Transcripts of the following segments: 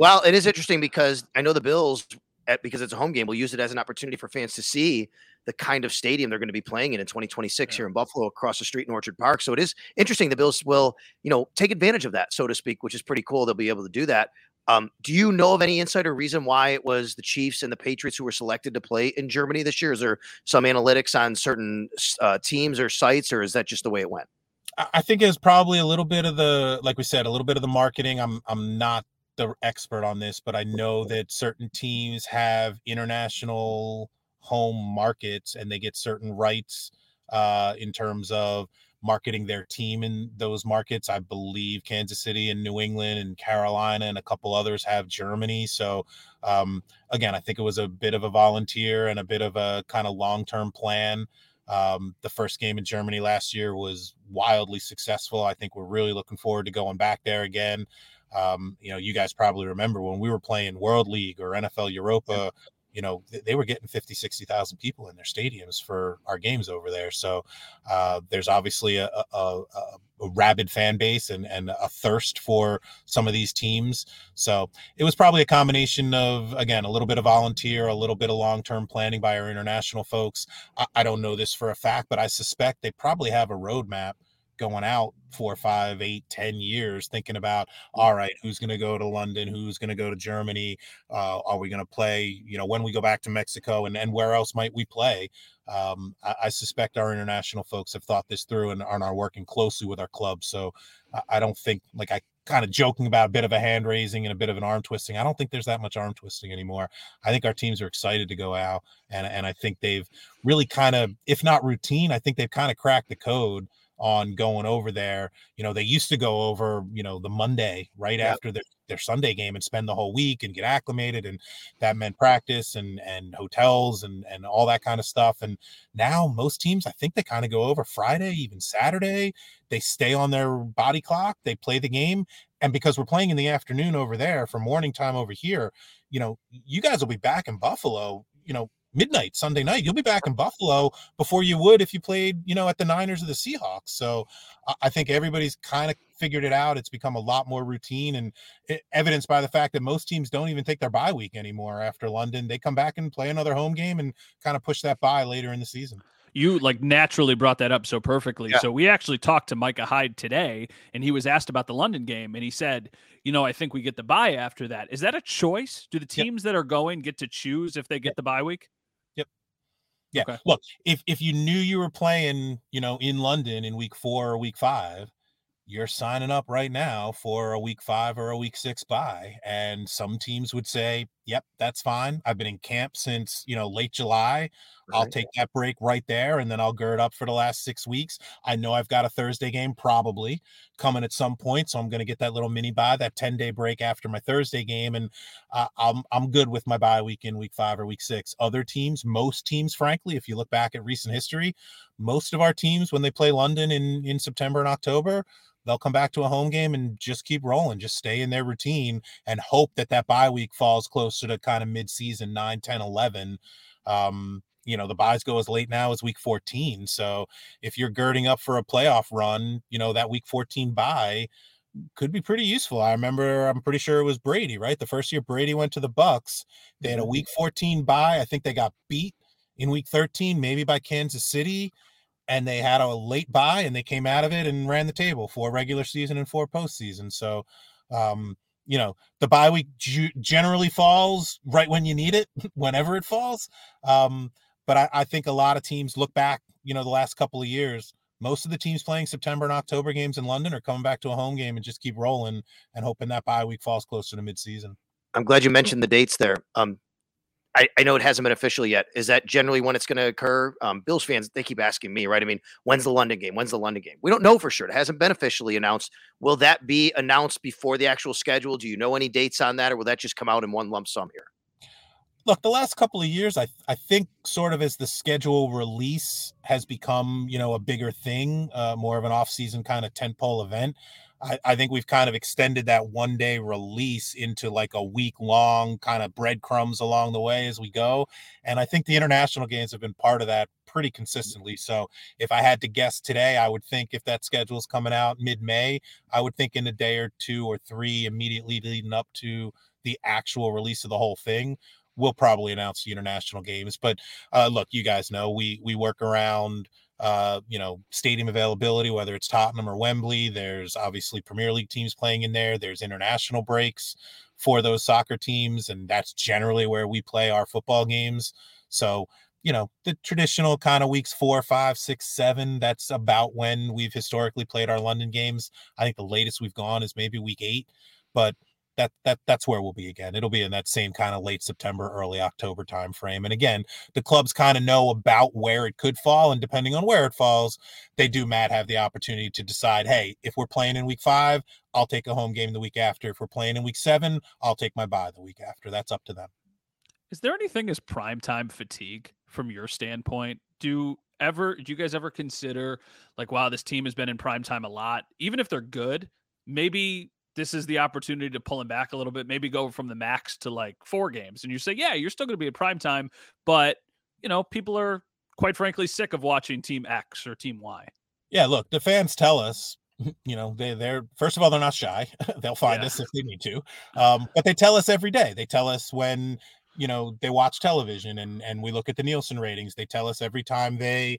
Well, it is interesting because I know the Bills, at, because it's a home game, will use it as an opportunity for fans to see the kind of stadium they're going to be playing in in 2026 here in Buffalo, across the street in Orchard Park. So it is interesting. The Bills will, you know, take advantage of that, so to speak, which is pretty cool. They'll be able to do that. Um, do you know of any insider reason why it was the Chiefs and the Patriots who were selected to play in Germany this year? Is there some analytics on certain uh, teams or sites, or is that just the way it went? I think it's probably a little bit of the, like we said, a little bit of the marketing. I'm, I'm not the expert on this, but I know that certain teams have international home markets and they get certain rights uh, in terms of marketing their team in those markets. I believe Kansas City and New England and Carolina and a couple others have Germany. So um, again, I think it was a bit of a volunteer and a bit of a kind of long term plan. Um, the first game in Germany last year was wildly successful. I think we're really looking forward to going back there again. Um, you know, you guys probably remember when we were playing World League or NFL Europa, you know, they were getting 50, 60,000 people in their stadiums for our games over there. So uh, there's obviously a, a, a, a, rabid fan base and, and a thirst for some of these teams. So it was probably a combination of, again, a little bit of volunteer, a little bit of long term planning by our international folks. I, I don't know this for a fact, but I suspect they probably have a roadmap going out four, five, eight, ten years, thinking about all right, who's going to go to London, who's going to go to Germany, uh, are we going to play? You know, when we go back to Mexico, and and where else might we play? Um, I, I, suspect our international folks have thought this through and, and are working closely with our club. So I, I don't think, like I kind of joking about a bit of a hand raising and a bit of an arm twisting. I don't think there's that much arm twisting anymore. I think our teams are excited to go out, and and I think they've really kind of, if not routine, I think they've kind of cracked the code on going over there. You know, they used to go over, you know, the Monday right after their, their Sunday game and spend the whole week and get acclimated. And that meant practice and and hotels and and all that kind of stuff. And now most teams, I think they kind of go over Friday, even Saturday. They stay on their body clock, they play the game. And because we're playing in the afternoon over there for morning time over here, you know, you guys will be back in Buffalo, you know, midnight Sunday night. You'll be back in Buffalo before you would if you played, you know, at the Niners or the Seahawks. So I think everybody's kind of figured it out. It's become a lot more routine and evidenced by the fact that most teams don't even take their bye week anymore after London. They come back and play another home game and kind of push that bye later in the season you like naturally brought that up so perfectly. Yeah. So we actually talked to Micah Hyde today, and he was asked about the London game, and he said, "You know, I think we get the bye after that. Is that a choice? Do the teams yep. that are going get to choose if they get yep. the bye week?" Yeah. Okay. Look, if if you knew you were playing, you know, in London in week four or week five, you're signing up right now for a week five or a week six bye. And some teams would say, yep, that's fine. I've been in camp since, you know, late July. Right. I'll take that break right there and then I'll gird up for the last six weeks. I know I've got a Thursday game probably coming at some point. So I'm going to get that little mini bye, that 10 day break after my Thursday game. And uh, I'm, I'm good with my bye week in week five or week six. Other teams, most teams, frankly, if you look back at recent history, most of our teams, when they play London in, in September and October, they'll come back to a home game and just keep rolling, just stay in their routine and hope that that bye week falls closer to kind of mid-season 9, 10, 11. Um, you know, the byes go as late now as week 14. So if you're girding up for a playoff run, you know, that week 14 bye could be pretty useful. I remember, I'm pretty sure it was Brady, right? The first year Brady went to the Bucs, they had a mm-hmm. week 14 bye. I think they got beat in week 13, maybe by Kansas City and they had a late bye and they came out of it and ran the table for regular season and for postseason. So, um, you know, the bye week generally falls right when you need it, whenever it falls. Um, but I, I think a lot of teams look back, you know, the last couple of years. Most of the teams playing September and October games in London are coming back to a home game and just keep rolling and hoping that bye week falls closer to midseason. I'm glad you mentioned the dates there. Um, I, I know it hasn't been official yet. Is that generally when it's going to occur? Um, Bills fans, they keep asking me, right? I mean, when's the London game? When's the London game? We don't know for sure. It hasn't been officially announced. Will that be announced before the actual schedule? Do you know any dates on that, or will that just come out in one lump sum here? Look, the last couple of years, I I think sort of as the schedule release has become, you know, a bigger thing, uh, more of an off-season kind of tentpole event. I, I, think we've kind of extended that one day release into like a week long kind of breadcrumbs along the way as we go. And I think the international games have been part of that pretty consistently. So if I had to guess today, I would think if that schedule is coming out mid May, I would think in a day or two or three immediately leading up to the actual release of the whole thing. We'll probably announce the international games, but uh, look, you guys know we we work around uh, you know, stadium availability, whether it's Tottenham or Wembley. There's obviously Premier League teams playing in there. There's international breaks for those soccer teams, and that's generally where we play our football games. So, you know, the traditional kind of weeks four, five, six, seven, that's about when we've historically played our London games. I think the latest we've gone is maybe week eight, but that that that's where we'll be again. It'll be in that same kind of late September, early October time frame. And again, the clubs kind of know about where it could fall, and depending on where it falls, they do Matt have the opportunity to decide, hey, if we're playing in week five, I'll take a home game the week after. If we're playing in week seven, I'll take my bye the week after. That's up to them. Is there anything as prime time fatigue from your standpoint? Do ever do you guys ever consider like wow this team has been in prime time a lot even if they're good maybe this is the opportunity to pull him back a little bit, maybe go from the max to like four games. And you say, yeah, you're still going to be at prime time, but you know, people are quite frankly sick of watching team X or team Y. Yeah, look, the fans tell us, you know, they they're first of all, they're not shy. They'll find yeah. us if they need to. Um, but they tell us every day. They tell us when you know they watch television and and we look at the Nielsen ratings. They tell us every time they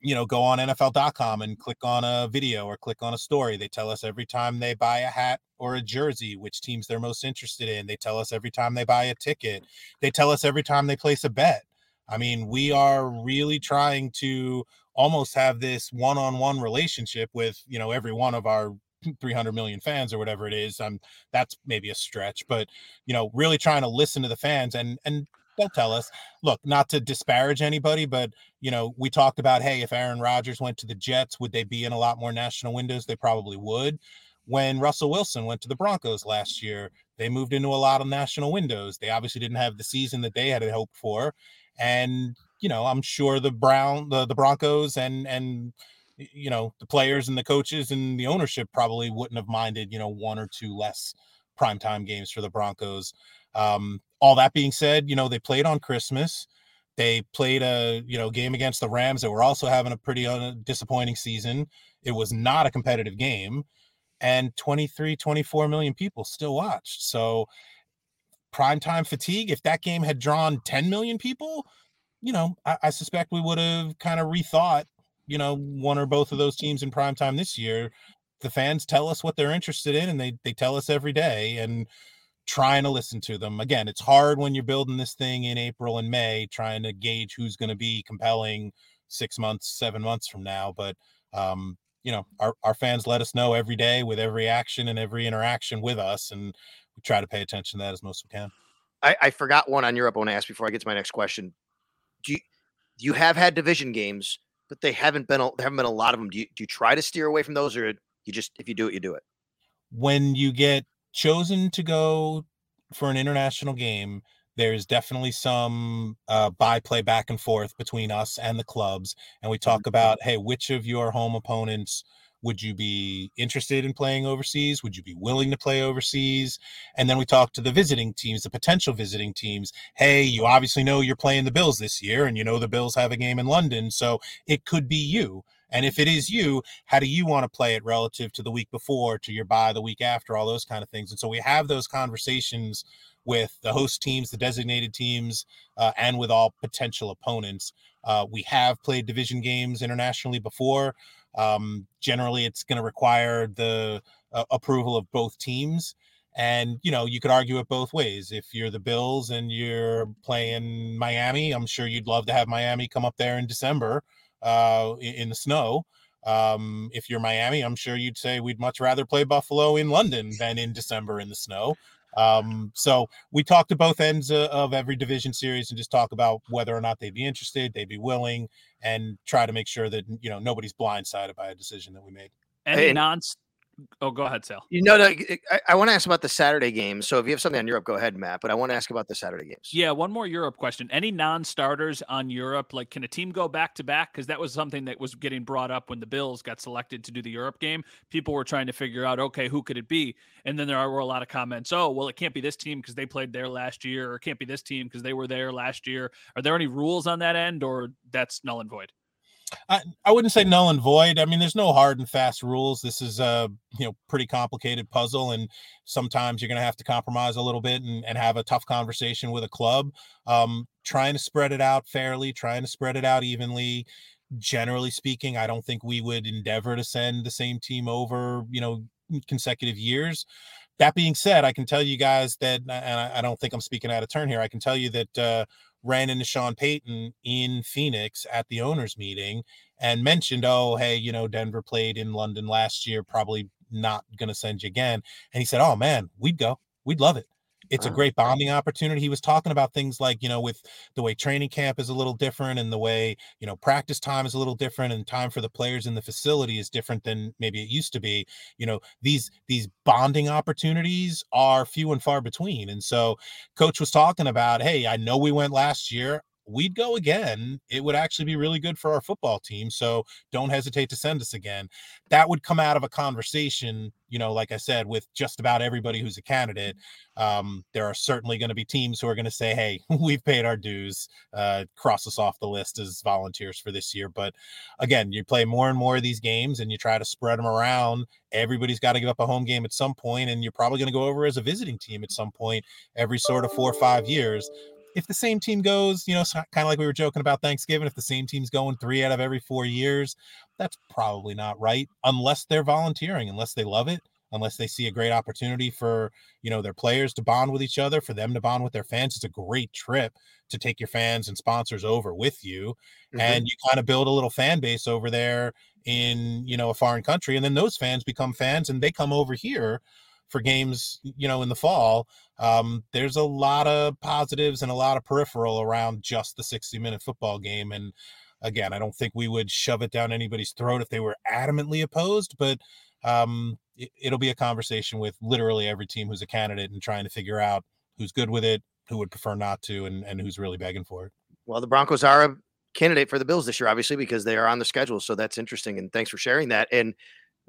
you know, go on NFL.com and click on a video or click on a story. They tell us every time they buy a hat or a jersey which teams they're most interested in. They tell us every time they buy a ticket. They tell us every time they place a bet. I mean, we are really trying to almost have this one-on-one relationship with, you know, every one of our 300 million fans or whatever it is. Um, that's maybe a stretch, but you know, really trying to listen to the fans and and they'll tell us. Look, not to disparage anybody, but you know, we talked about, hey, if Aaron Rodgers went to the Jets, would they be in a lot more national windows? They probably would. When Russell Wilson went to the Broncos last year, they moved into a lot of national windows. They obviously didn't have the season that they had hoped for, and you know, I'm sure the Brown, the, the Broncos, and and you know the players and the coaches and the ownership probably wouldn't have minded you know one or two less primetime games for the Broncos. Um, all that being said, you know, they played on Christmas. They played a you know game against the Rams that were also having a pretty uh, disappointing season. It was not a competitive game, and 23, 24 million people still watched. So primetime fatigue. If that game had drawn 10 million people, you know, I, I suspect we would have kind of rethought, you know, one or both of those teams in primetime this year. The fans tell us what they're interested in, and they they tell us every day. And trying to listen to them. Again, it's hard when you're building this thing in April and May, trying to gauge who's going to be compelling six months, seven months from now. But um, you know, our, our fans let us know every day with every action and every interaction with us. And we try to pay attention to that as most we can. I, I forgot one on Europe I want to ask before I get to my next question. Do you, you have had division games, but they haven't been, there haven't been a lot of them. Do you, do you try to steer away from those or you just, if you do it, you do it? When you get chosen to go for an international game, there's definitely some uh, byplay back and forth between us and the clubs. And we talk mm-hmm. about, hey, which of your home opponents would you be interested in playing overseas? Would you be willing to play overseas? And then we talk to the visiting teams, the potential visiting teams. Hey, you obviously know you're playing the Bills this year, and you know the Bills have a game in London. So it could be you. And if it is you, how do you want to play it relative to the week before, to your bye the week after, all those kind of things? And so we have those conversations with the host teams, the designated teams, uh, and with all potential opponents. Uh, we have played division games internationally before. Um, generally, it's going to require the uh, approval of both teams. And, you know, you could argue it both ways. If you're the Bills and you're playing Miami, I'm sure you'd love to have Miami come up there in December uh, in, the snow. Um, if you're Miami, I'm sure you'd say we'd much rather play Buffalo in London than in December in the snow. Um, so we talk to both ends uh, of every division series and just talk about whether or not they'd be interested, they'd be willing, and try to make sure that you know nobody's blindsided by a decision that we made. Any non Oh, go ahead, Sal. You know, no, I, I want to ask about the Saturday games. So if you have something on Europe, go ahead, Matt. But I want to ask about the Saturday games. Yeah, one more Europe question. Any non-starters on Europe? Like, can a team go back to back? Because that was something that was getting brought up when the Bills got selected to do the Europe game. People were trying to figure out, okay, who could it be? And then there were a lot of comments. Oh, well, it can't be this team because they played there last year, or it can't be this team because they were there last year. Are there any rules on that end, or that's null and void? I, I wouldn't say null and void. I mean, there's no hard and fast rules. This is a you know pretty complicated puzzle, and sometimes you're going to have to compromise a little bit and, and have a tough conversation with a club. Um, trying to spread it out fairly, trying to spread it out evenly. Generally speaking, I don't think we would endeavor to send the same team over, you know, consecutive years. That being said, I can tell you guys that, and I, I don't think I'm speaking out of turn here. I can tell you that uh, ran into Sean Payton in Phoenix at the owners meeting and mentioned, oh, hey, you know, Denver played in London last year, probably not going to send you again. And he said, oh, man, we'd go. We'd love it it's a uh-huh. great bonding opportunity. He was talking about things like, you know, with the way training camp is a little different and the way, you know, practice time is a little different and time for the players in the facility is different than maybe it used to be. You know, these these bonding opportunities are few and far between. And so coach was talking about, hey, I know we went last year we'd go again. It would actually be really good for our football team. So don't hesitate to send us again. That would come out of a conversation, you know, like I said, with just about everybody who's a candidate. Um, there are certainly going to be teams who are going to say, hey, we've paid our dues, uh, cross us off the list as volunteers for this year. But again, you play more and more of these games and you try to spread them around. Everybody's got to give up a home game at some point, and you're probably going to go over as a visiting team at some point every sort of four or five years if the same team goes, you know, kind of like we were joking about Thanksgiving, if the same team's going three out of every four years, that's probably not right unless they're volunteering, unless they love it, unless they see a great opportunity for, you know, their players to bond with each other, for them to bond with their fans. It's a great trip to take your fans and sponsors over with you. Mm-hmm. And you kind of build a little fan base over there in, you know, a foreign country. And then those fans become fans and they come over here for games, you know, in the fall, um, there's a lot of positives and a lot of peripheral around just the 60 minute football game. And again, I don't think we would shove it down anybody's throat if they were adamantly opposed, but um, it, it'll be a conversation with literally every team who's a candidate and trying to figure out who's good with it, who would prefer not to, and, and who's really begging for it. Well, the Broncos are a candidate for the Bills this year, obviously, because they are on the schedule. So that's interesting. And thanks for sharing that. And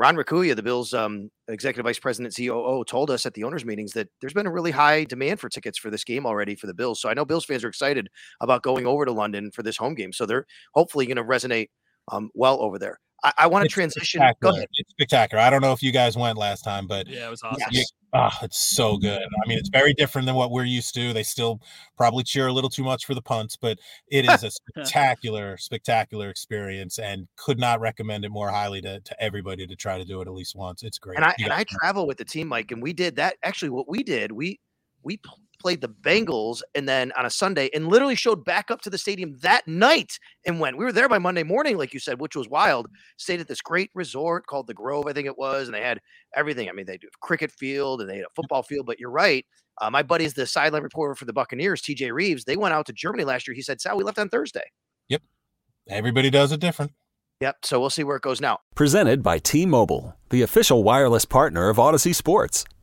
Ron Raccuia, the Bills' um, executive vice president, COO, told us at the owners' meetings that there's been a really high demand for tickets for this game already for the Bills. So I know Bills fans are excited about going over to London for this home game. So they're hopefully going to resonate um, well over there. I, I want to transition. Go ahead. It's spectacular. I don't know if you guys went last time, but yeah, it was awesome. Yes. Oh, ah, it's so good. I mean, it's very different than what we're used to. They still probably cheer a little too much for the punts, but it is a spectacular, spectacular experience, and could not recommend it more highly to, to everybody to try to do it at least once. It's great. And I and I travel with the team, Mike, and we did that. Actually, what we did, we we p- played the Bengals and then on a Sunday and literally showed back up to the stadium that night and went. We were there by Monday morning, like you said, which was wild. Stayed at this great resort called the Grove, I think it was, and they had everything. I mean, they do a cricket field and they had a football field, but you're right. Uh, my buddy is the sideline reporter for the Buccaneers, TJ Rives. They went out to Germany last year. He said, Sal, we left on Thursday. Yep. Everybody does it different. Yep. So we'll see where it goes now. Presented by T Mobile, the official wireless partner of Audacy Sports.